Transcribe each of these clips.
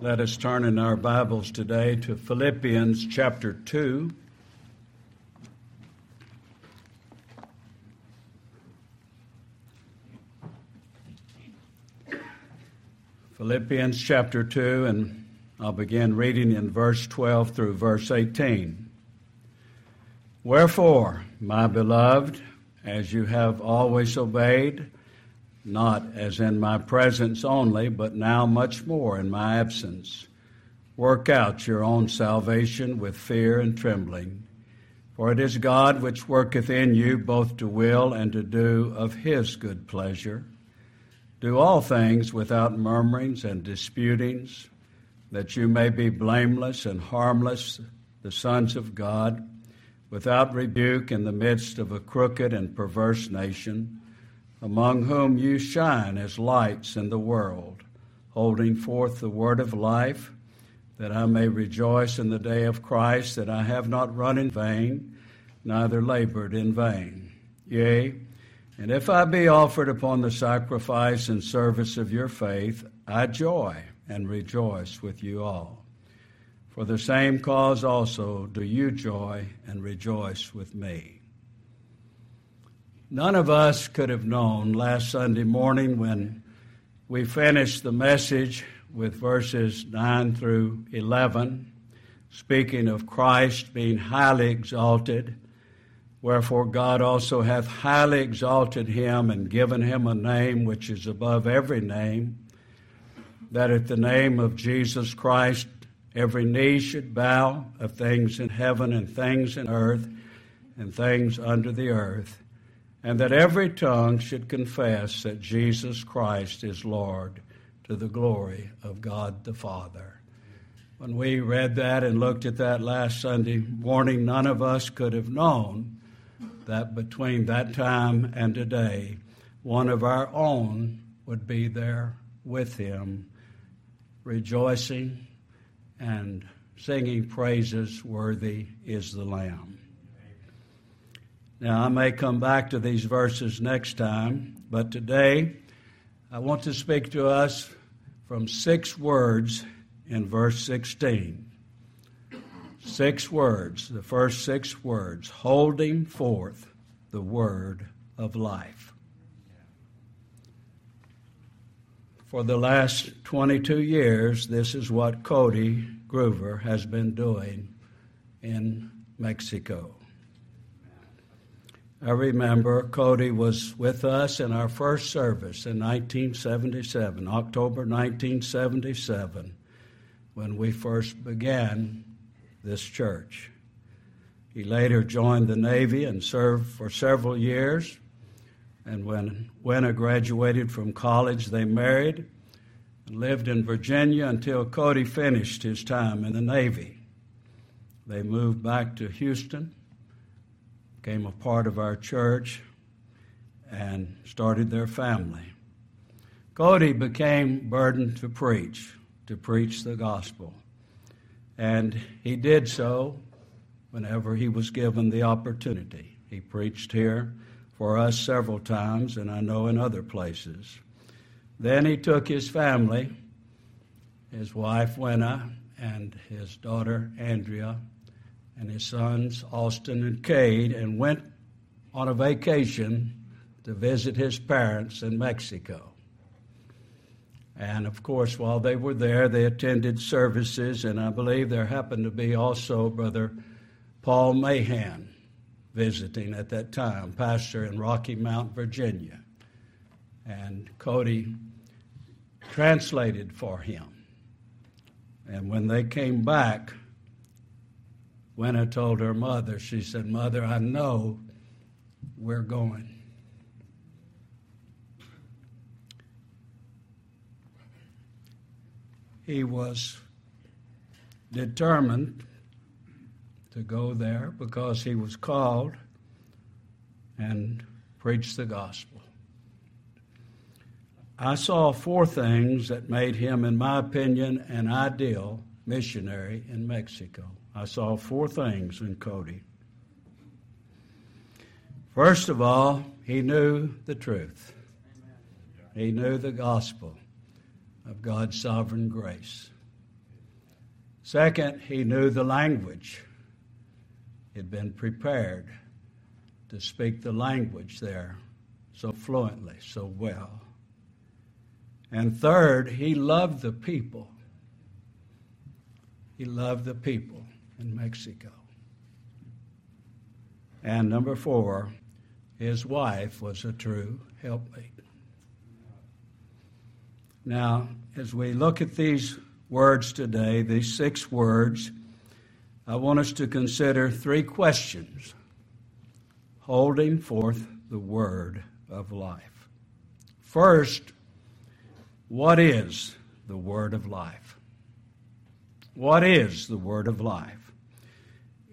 Let us turn in our Bibles today to Philippians chapter 2. Philippians chapter 2, and I'll begin reading in verse 12 through verse 18. Wherefore, my beloved, as you have always obeyed, not as in my presence only, but now much more in my absence, work out your own salvation with fear and trembling. For it is God which worketh in you both to will and to do of his good pleasure. Do all things without murmurings and disputings, that you may be blameless and harmless, the sons of God, without rebuke in the midst of a crooked and perverse nation, among whom you shine as lights in the world, holding forth the word of life, that I may rejoice in the day of Christ, that I have not run in vain, neither labored in vain. Yea, and if I be offered upon the sacrifice and service of your faith, I joy and rejoice with you all. For the same cause also do you joy and rejoice with me. None of us could have known last Sunday morning when we finished the message with verses 9 through 11, speaking of Christ being highly exalted. Wherefore God also hath highly exalted him and given him a name which is above every name, that at the name of Jesus Christ every knee should bow of things in heaven and things in earth and things under the earth, and that every tongue should confess that Jesus Christ is Lord to the glory of God the Father. When we read that and looked at that last Sunday morning, none of us could have known that between that time and today, one of our own would be there with him, rejoicing and singing praises worthy is the Lamb. Now, I may come back to these verses next time, but today I want to speak to us from six words in verse 16. Six words, the first six words, holding forth the word of life. For the last 22 years, this is what Cody Groover has been doing in Mexico. I remember Cody was with us in our first service in 1977, October 1977, when we first began this church. He later joined the Navy and served for several years. And when Wena graduated from college, they married and lived in Virginia until Cody finished his time in the Navy. They moved back to Houston, became a part of our church, and started their family. Cody became burdened to preach, to preach the gospel. And he did so whenever he was given the opportunity. He preached here for us several times, and I know in other places. Then he took his family, his wife Wena, and his daughter Andrea, and his sons Austin and Cade, and went on a vacation to visit his parents in Mexico. And of course, while they were there, they attended services, and I believe there happened to be also Brother Paul Mahan visiting at that time, pastor in Rocky Mount, Virginia. And Cody translated for him. And when they came back, Wena told her mother, she said, Mother, I know we're going. he was determined to go there because he was called and preach the gospel. I saw four things that made him, in my opinion, an ideal missionary in Mexico. I saw four things in Cody. First of all, he knew the truth. He knew the gospel of God's sovereign grace. Second, he knew the language. He'd been prepared to speak the language there so fluently, so well. And third, he loved the people. He loved the people in Mexico. And number four, his wife was a true helpmate. Now, as we look at these words today, these six words, I want us to consider three questions holding forth the word of life. First, what is the word of life? What is the word of life?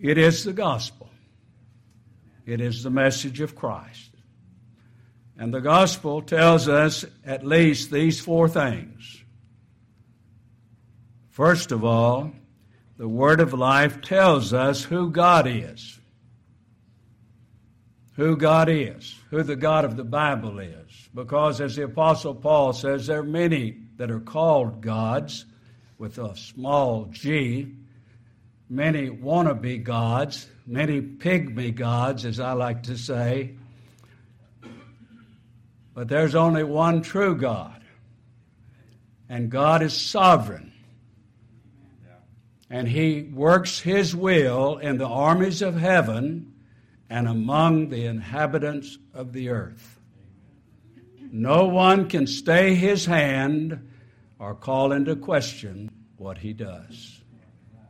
It is the gospel. It is the message of Christ. And the gospel tells us at least these four things. First of all, the word of life tells us who God is. Who God is, who the God of the Bible is. Because, as the Apostle Paul says, there are many that are called gods with a small g, many wannabe gods, many pygmy gods, as I like to say. But there's only one true God, and God is sovereign. And He works His will in the armies of heaven and among the inhabitants of the earth. No one can stay His hand or call into question what He does.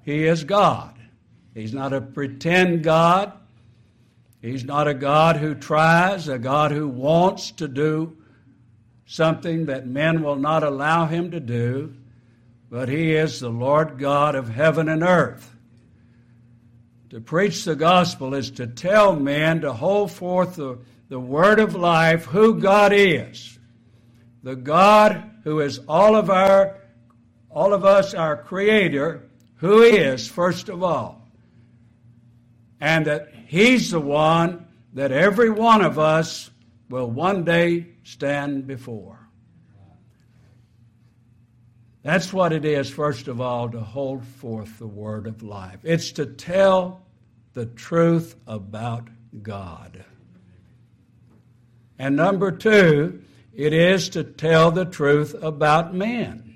He is God. He's not a pretend God. He's not a God who tries, a God who wants to do something that men will not allow him to do, but he is the Lord God of heaven and earth. To preach the gospel is to tell men to hold forth the, the word of life, who God is. The God who is all of our all of us our creator, who he is first of all. And that He's the one that every one of us will one day stand before. That's what it is, first of all, to hold forth the word of life. It's to tell the truth about God. And number two, it is to tell the truth about men.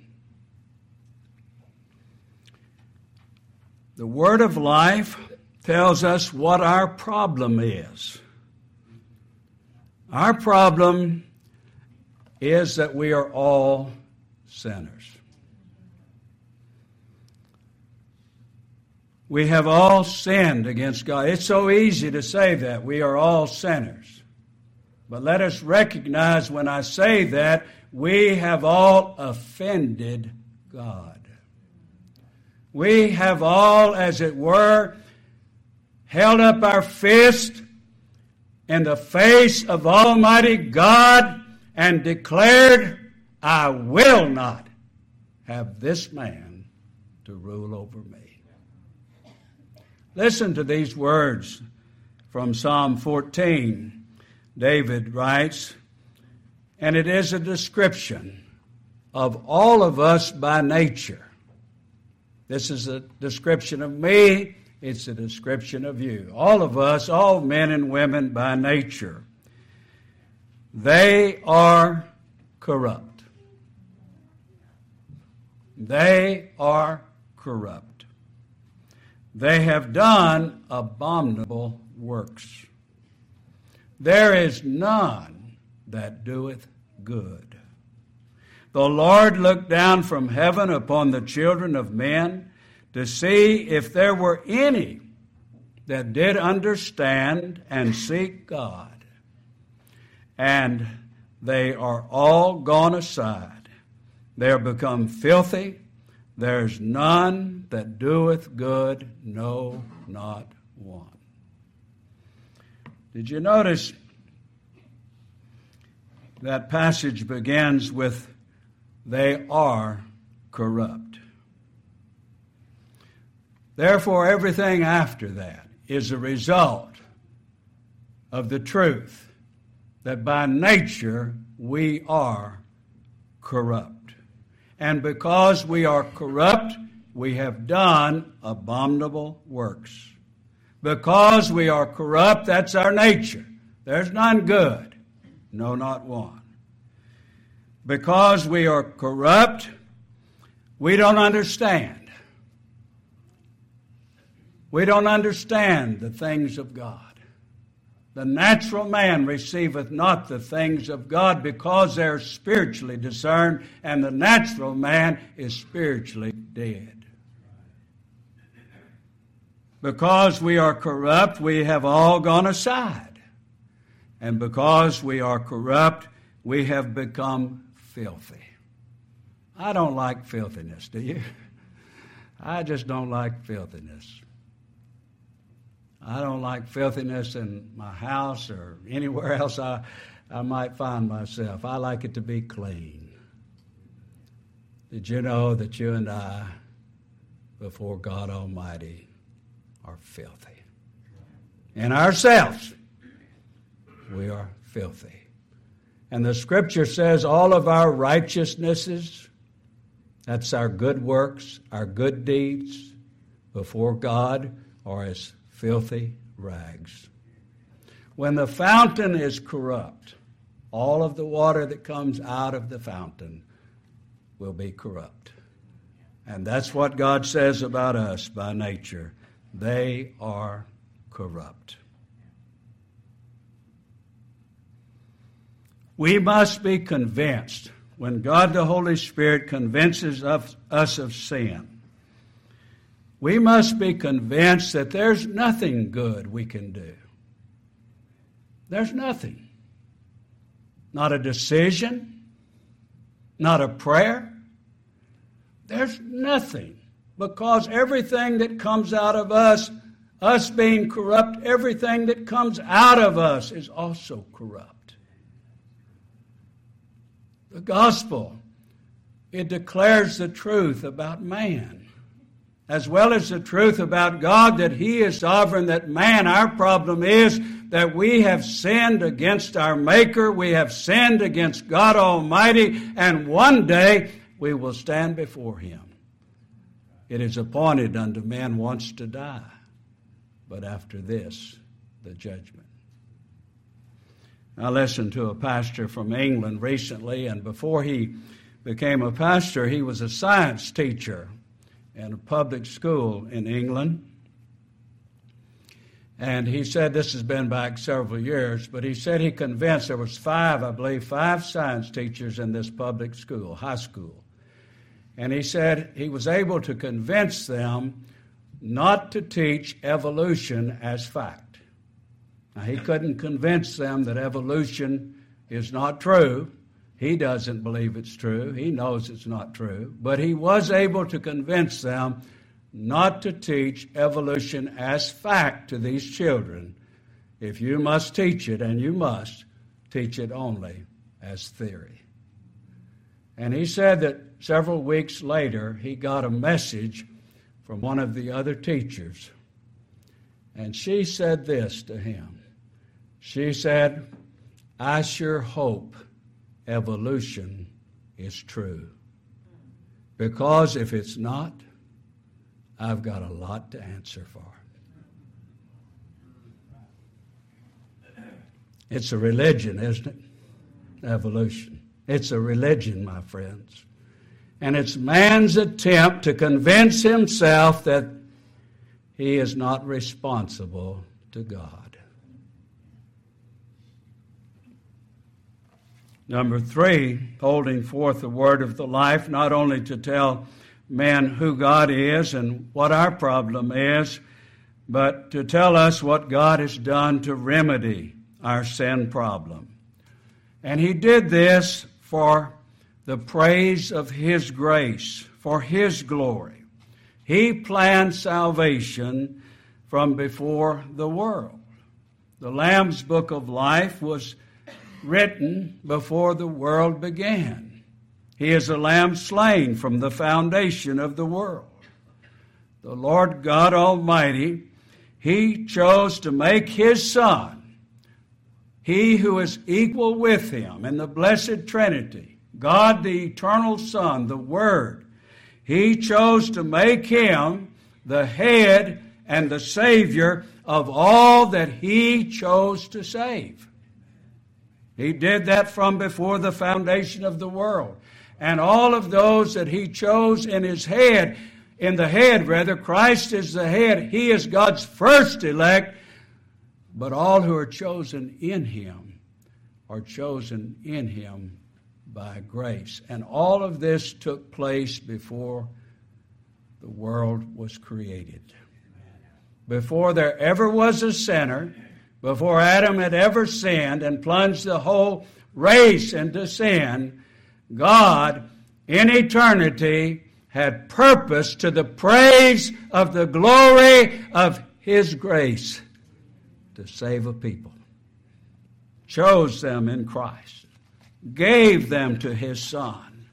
The word of life tells us what our problem is. Our problem is that we are all sinners. We have all sinned against God. It's so easy to say that. We are all sinners. But let us recognize when I say that, we have all offended God. We have all, as it were, held up our fist in the face of Almighty God and declared, I will not have this man to rule over me. Listen to these words from Psalm 14. David writes, and it is a description of all of us by nature. This is a description of me it's a description of you. All of us, all men and women by nature, they are corrupt. They are corrupt. They have done abominable works. There is none that doeth good. The Lord looked down from heaven upon the children of men to see if there were any that did understand and seek God. And they are all gone aside. They are become filthy. There's none that doeth good, no, not one. Did you notice that passage begins with, they are corrupt? Therefore, everything after that is a result of the truth that by nature we are corrupt. And because we are corrupt, we have done abominable works. Because we are corrupt, that's our nature. There's none good, no, not one. Because we are corrupt, we don't understand. We don't understand the things of God. The natural man receiveth not the things of God because they're spiritually discerned, and the natural man is spiritually dead. Because we are corrupt, we have all gone aside. And because we are corrupt, we have become filthy. I don't like filthiness, do you? I just don't like filthiness. I don't like filthiness in my house or anywhere else I, I might find myself. I like it to be clean. Did you know that you and I, before God Almighty, are filthy? In ourselves, we are filthy. And the scripture says all of our righteousnesses, that's our good works, our good deeds before God, are as filthy rags. When the fountain is corrupt, all of the water that comes out of the fountain will be corrupt. And that's what God says about us by nature. They are corrupt. We must be convinced when God the Holy Spirit convinces us of sin we must be convinced that there's nothing good we can do. There's nothing. Not a decision, not a prayer. There's nothing. Because everything that comes out of us, us being corrupt, everything that comes out of us is also corrupt. The gospel, it declares the truth about man as well as the truth about God that He is sovereign, that man, our problem is that we have sinned against our Maker, we have sinned against God Almighty, and one day we will stand before Him. It is appointed unto man once to die, but after this, the judgment. I listened to a pastor from England recently, and before he became a pastor, he was a science teacher in a public school in England. And he said this has been back several years, but he said he convinced there was five, I believe, five science teachers in this public school, high school. And he said he was able to convince them not to teach evolution as fact. Now, he couldn't convince them that evolution is not true, he doesn't believe it's true. He knows it's not true. But he was able to convince them not to teach evolution as fact to these children. If you must teach it, and you must, teach it only as theory. And he said that several weeks later, he got a message from one of the other teachers. And she said this to him She said, I sure hope evolution is true. Because if it's not, I've got a lot to answer for. It's a religion, isn't it? Evolution. It's a religion, my friends. And it's man's attempt to convince himself that he is not responsible to God. Number three, holding forth the word of the life, not only to tell man who God is and what our problem is, but to tell us what God has done to remedy our sin problem. And He did this for the praise of His grace, for His glory. He planned salvation from before the world. The Lamb's Book of Life was written before the world began. He is a lamb slain from the foundation of the world. The Lord God Almighty, He chose to make His Son, He who is equal with Him in the blessed Trinity, God the eternal Son, the Word. He chose to make him the head and the Savior of all that he chose to save. He did that from before the foundation of the world. And all of those that he chose in his head, in the head rather, Christ is the head. He is God's first elect. But all who are chosen in him are chosen in him by grace. And all of this took place before the world was created. Before there ever was a sinner, before Adam had ever sinned and plunged the whole race into sin, God in eternity had purpose to the praise of the glory of His grace to save a people. Chose them in Christ, gave them to His Son.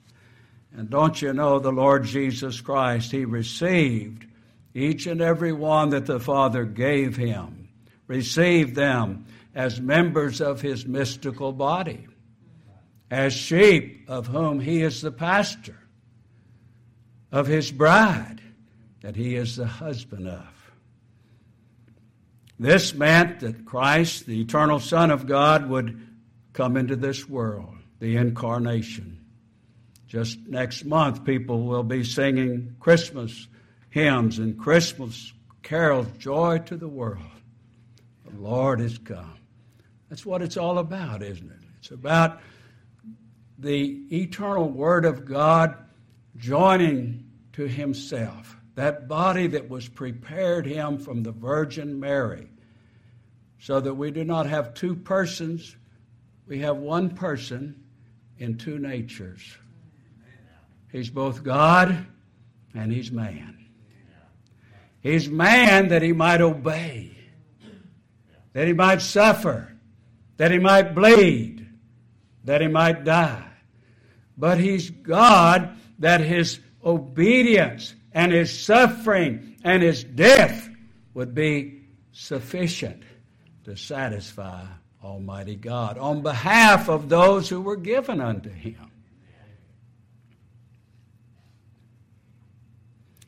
And don't you know the Lord Jesus Christ, He received each and every one that the Father gave Him receive them as members of his mystical body, as sheep of whom he is the pastor, of his bride that he is the husband of. This meant that Christ, the eternal Son of God, would come into this world, the incarnation. Just next month, people will be singing Christmas hymns and Christmas carols, Joy to the World. The Lord is come. That's what it's all about, isn't it? It's about the eternal Word of God joining to Himself, that body that was prepared Him from the Virgin Mary, so that we do not have two persons, we have one person in two natures. He's both God and He's man. He's man that He might obey that he might suffer, that he might bleed, that he might die. But he's God that his obedience and his suffering and his death would be sufficient to satisfy Almighty God on behalf of those who were given unto him.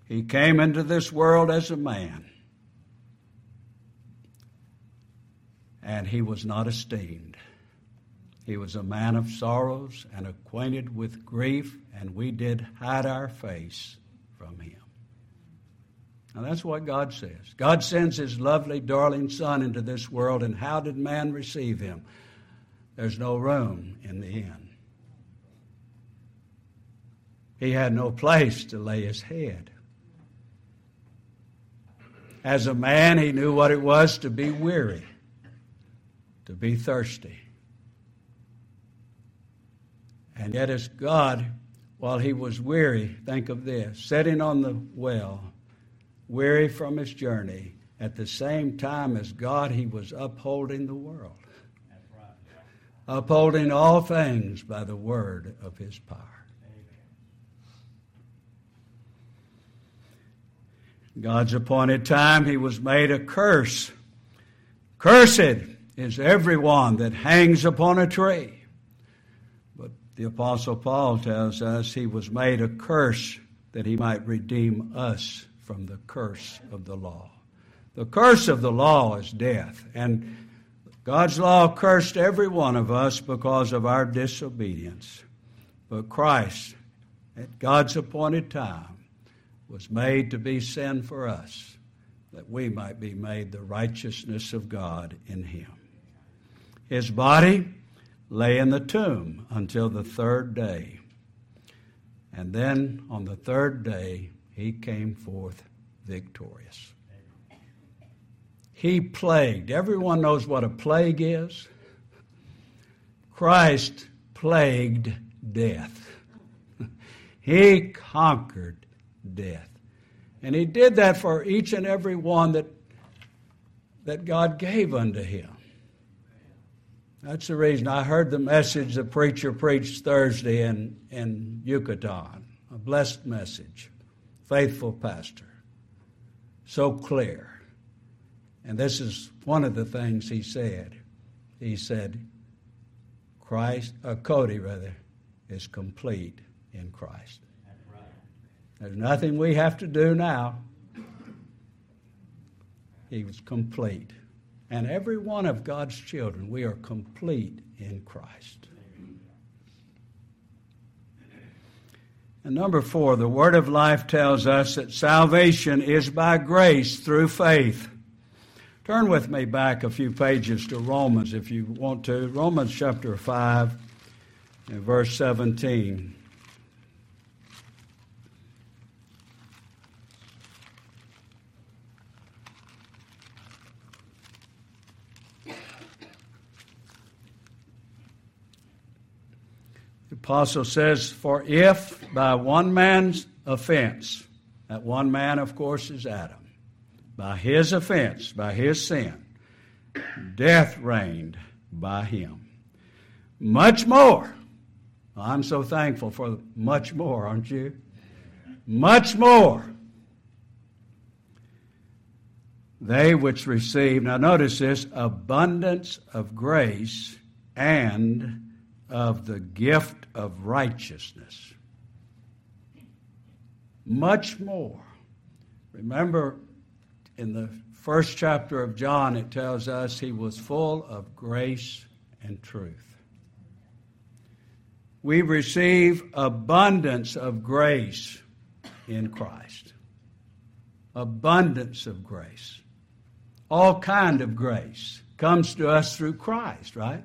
He came into this world as a man. And he was not esteemed. He was a man of sorrows and acquainted with grief, and we did hide our face from him. Now that's what God says. God sends his lovely, darling Son into this world, and how did man receive him? There's no room in the inn. He had no place to lay his head. As a man, he knew what it was to be weary to be thirsty. And yet, as God, while he was weary, think of this, sitting on the well, weary from his journey, at the same time as God, he was upholding the world, upholding all things by the word of his power. God's appointed time, he was made a curse. Cursed is everyone that hangs upon a tree. But the Apostle Paul tells us he was made a curse that he might redeem us from the curse of the law. The curse of the law is death, and God's law cursed every one of us because of our disobedience. But Christ, at God's appointed time, was made to be sin for us, that we might be made the righteousness of God in him. His body lay in the tomb until the third day. And then on the third day, he came forth victorious. He plagued. Everyone knows what a plague is. Christ plagued death. he conquered death. And he did that for each and every one that, that God gave unto him. That's the reason I heard the message the preacher preached Thursday in, in Yucatan. A blessed message. Faithful pastor. So clear. And this is one of the things he said. He said, Christ, uh, Cody rather, is complete in Christ. There's nothing we have to do now. He was complete. And every one of God's children, we are complete in Christ. And number four, the Word of Life tells us that salvation is by grace through faith. Turn with me back a few pages to Romans if you want to. Romans chapter 5 and verse 17. Apostle says, For if by one man's offense, that one man, of course, is Adam by his offense, by his sin, death reigned by him. Much more. I'm so thankful for much more, aren't you? Much more. They which receive, now notice this, abundance of grace and of the gift of righteousness. Much more. Remember, in the first chapter of John, it tells us he was full of grace and truth. We receive abundance of grace in Christ. Abundance of grace. All kind of grace comes to us through Christ, right?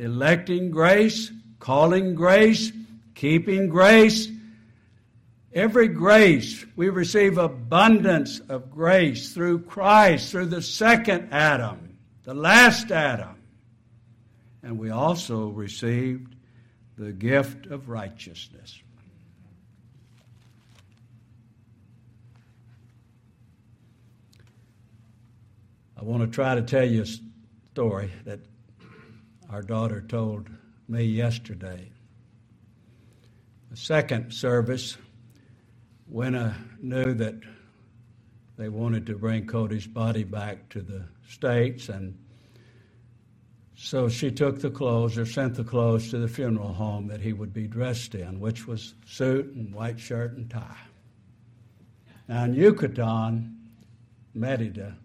Electing grace, calling grace, keeping grace, Every grace, we receive abundance of grace through Christ, through the second Adam, the last Adam. And we also received the gift of righteousness. I want to try to tell you a story that our daughter told me yesterday. The second service, I knew that they wanted to bring Cody's body back to the States, and so she took the clothes or sent the clothes to the funeral home that he would be dressed in, which was suit and white shirt and tie. Now in Yucatan, Merida,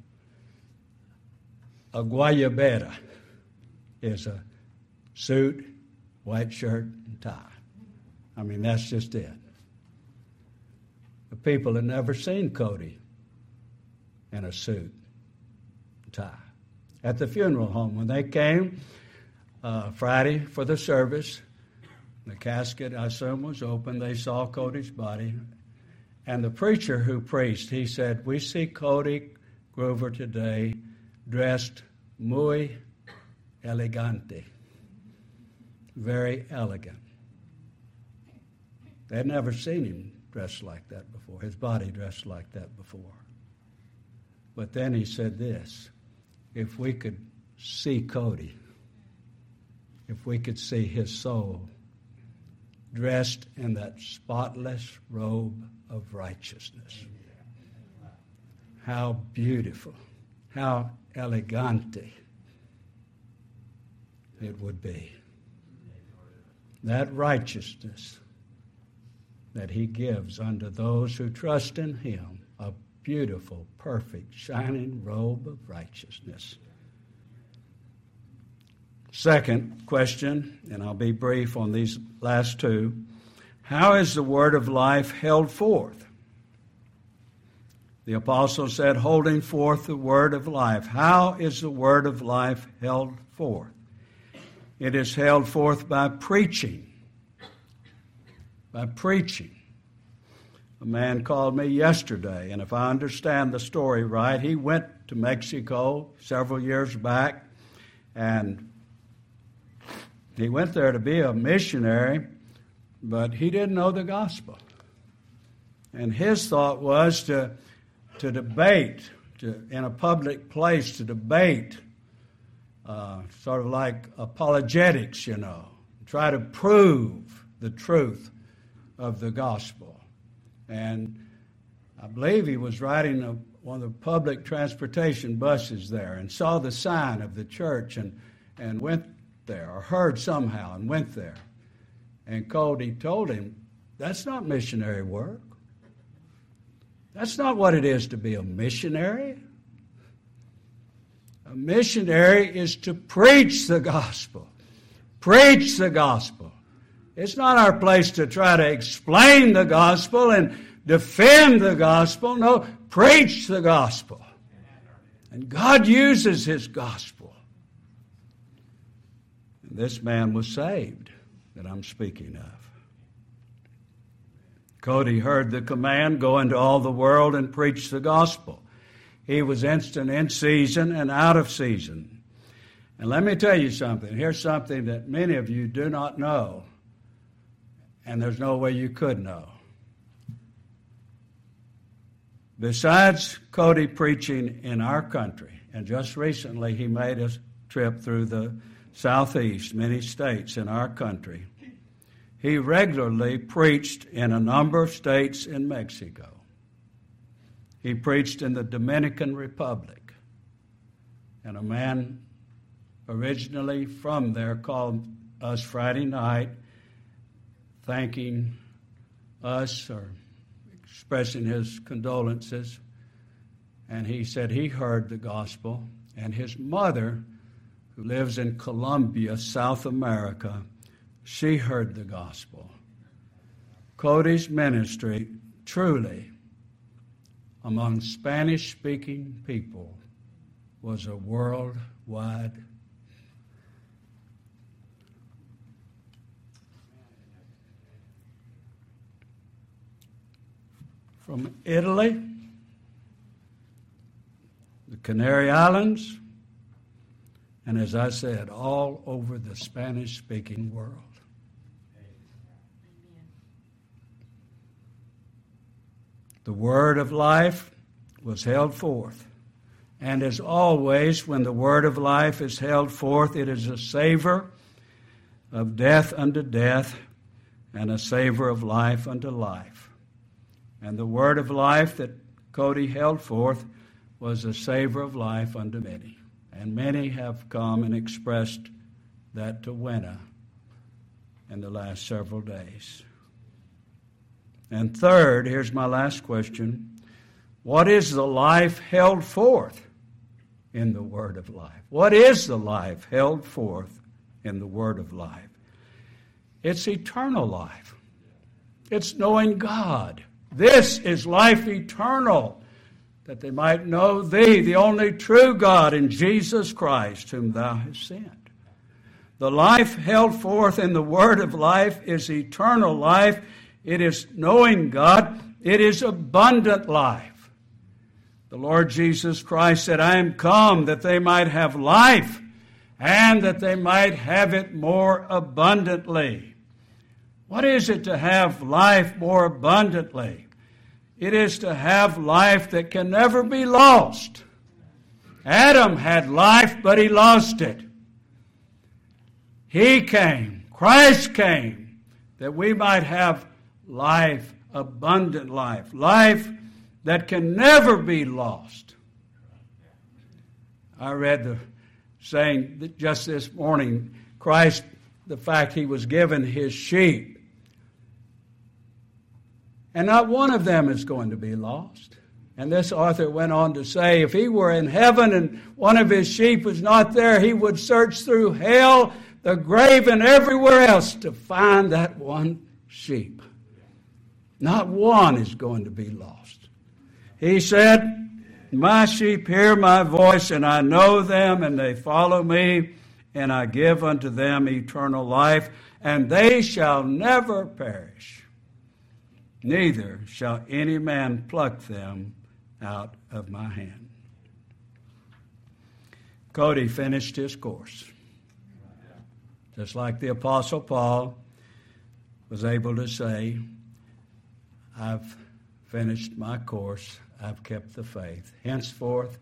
a guayabera is a suit, white shirt, and tie. I mean, that's just it. The people had never seen Cody in a suit tie. At the funeral home, when they came uh, Friday for the service, the casket, I assume, was open. They saw Cody's body. And the preacher who preached, he said, We see Cody Grover today dressed muy elegante, very elegant. They had never seen him dressed like that before, his body dressed like that before. But then he said this if we could see Cody, if we could see his soul dressed in that spotless robe of righteousness, how beautiful, how elegante it would be. That righteousness that he gives unto those who trust in him a beautiful, perfect, shining robe of righteousness. Second question, and I'll be brief on these last two. How is the word of life held forth? The apostle said, holding forth the word of life. How is the word of life held forth? It is held forth by preaching by preaching. A man called me yesterday, and if I understand the story right, he went to Mexico several years back, and he went there to be a missionary, but he didn't know the gospel. And his thought was to, to debate, to, in a public place, to debate, uh, sort of like apologetics, you know, try to prove the truth of the gospel. And I believe he was riding a, one of the public transportation buses there and saw the sign of the church and, and went there, or heard somehow and went there. And Cody told him, That's not missionary work. That's not what it is to be a missionary. A missionary is to preach the gospel. Preach the gospel. It's not our place to try to explain the gospel and defend the gospel. No, preach the gospel. And God uses His gospel. And this man was saved that I'm speaking of. Cody heard the command go into all the world and preach the gospel. He was instant in season and out of season. And let me tell you something. Here's something that many of you do not know, and there's no way you could know. Besides Cody preaching in our country, and just recently he made a trip through the southeast, many states in our country. He regularly preached in a number of states in Mexico. He preached in the Dominican Republic. And a man originally from there called us Friday night, thanking us or expressing his condolences. And he said he heard the gospel, and his mother, who lives in Colombia, South America, she heard the gospel. Cody's ministry truly among Spanish speaking people was a worldwide from Italy, the Canary Islands, and as I said, all over the Spanish speaking world. The word of life was held forth. And as always, when the word of life is held forth, it is a savor of death unto death and a savor of life unto life. And the word of life that Cody held forth was a savor of life unto many. And many have come and expressed that to Winna in the last several days. And third, here's my last question What is the life held forth in the Word of life? What is the life held forth in the Word of life? It's eternal life, it's knowing God. This is life eternal, that they might know Thee, the only true God, in Jesus Christ, whom Thou hast sent. The life held forth in the Word of life is eternal life it is knowing God. It is abundant life. The Lord Jesus Christ said, I am come that they might have life and that they might have it more abundantly. What is it to have life more abundantly? It is to have life that can never be lost. Adam had life, but he lost it. He came, Christ came, that we might have life, abundant life, life that can never be lost. I read the saying that just this morning Christ, the fact he was given his sheep. And not one of them is going to be lost. And this author went on to say if he were in heaven and one of his sheep was not there, he would search through hell, the grave, and everywhere else to find that one sheep. Not one is going to be lost. He said, My sheep hear my voice, and I know them, and they follow me, and I give unto them eternal life, and they shall never perish. Neither shall any man pluck them out of my hand. Cody finished his course. Just like the Apostle Paul was able to say, I've finished my course. I've kept the faith. Henceforth,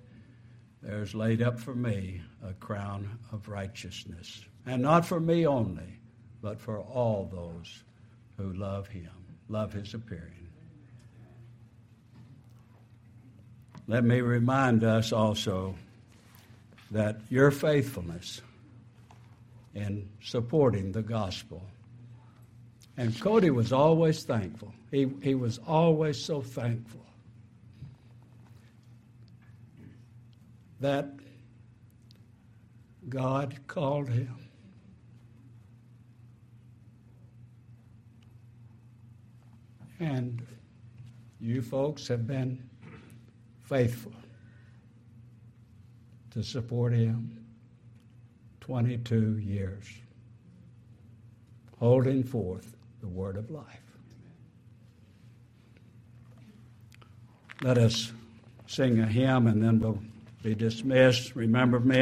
there's laid up for me a crown of righteousness. And not for me only, but for all those who love him, love his appearing. Let me remind us also that your faithfulness in supporting the gospel and Cody was always thankful. He, he was always so thankful that God called him. And you folks have been faithful to support him 22 years, holding forth the word of life. Let us sing a hymn and then we'll be dismissed. Remember me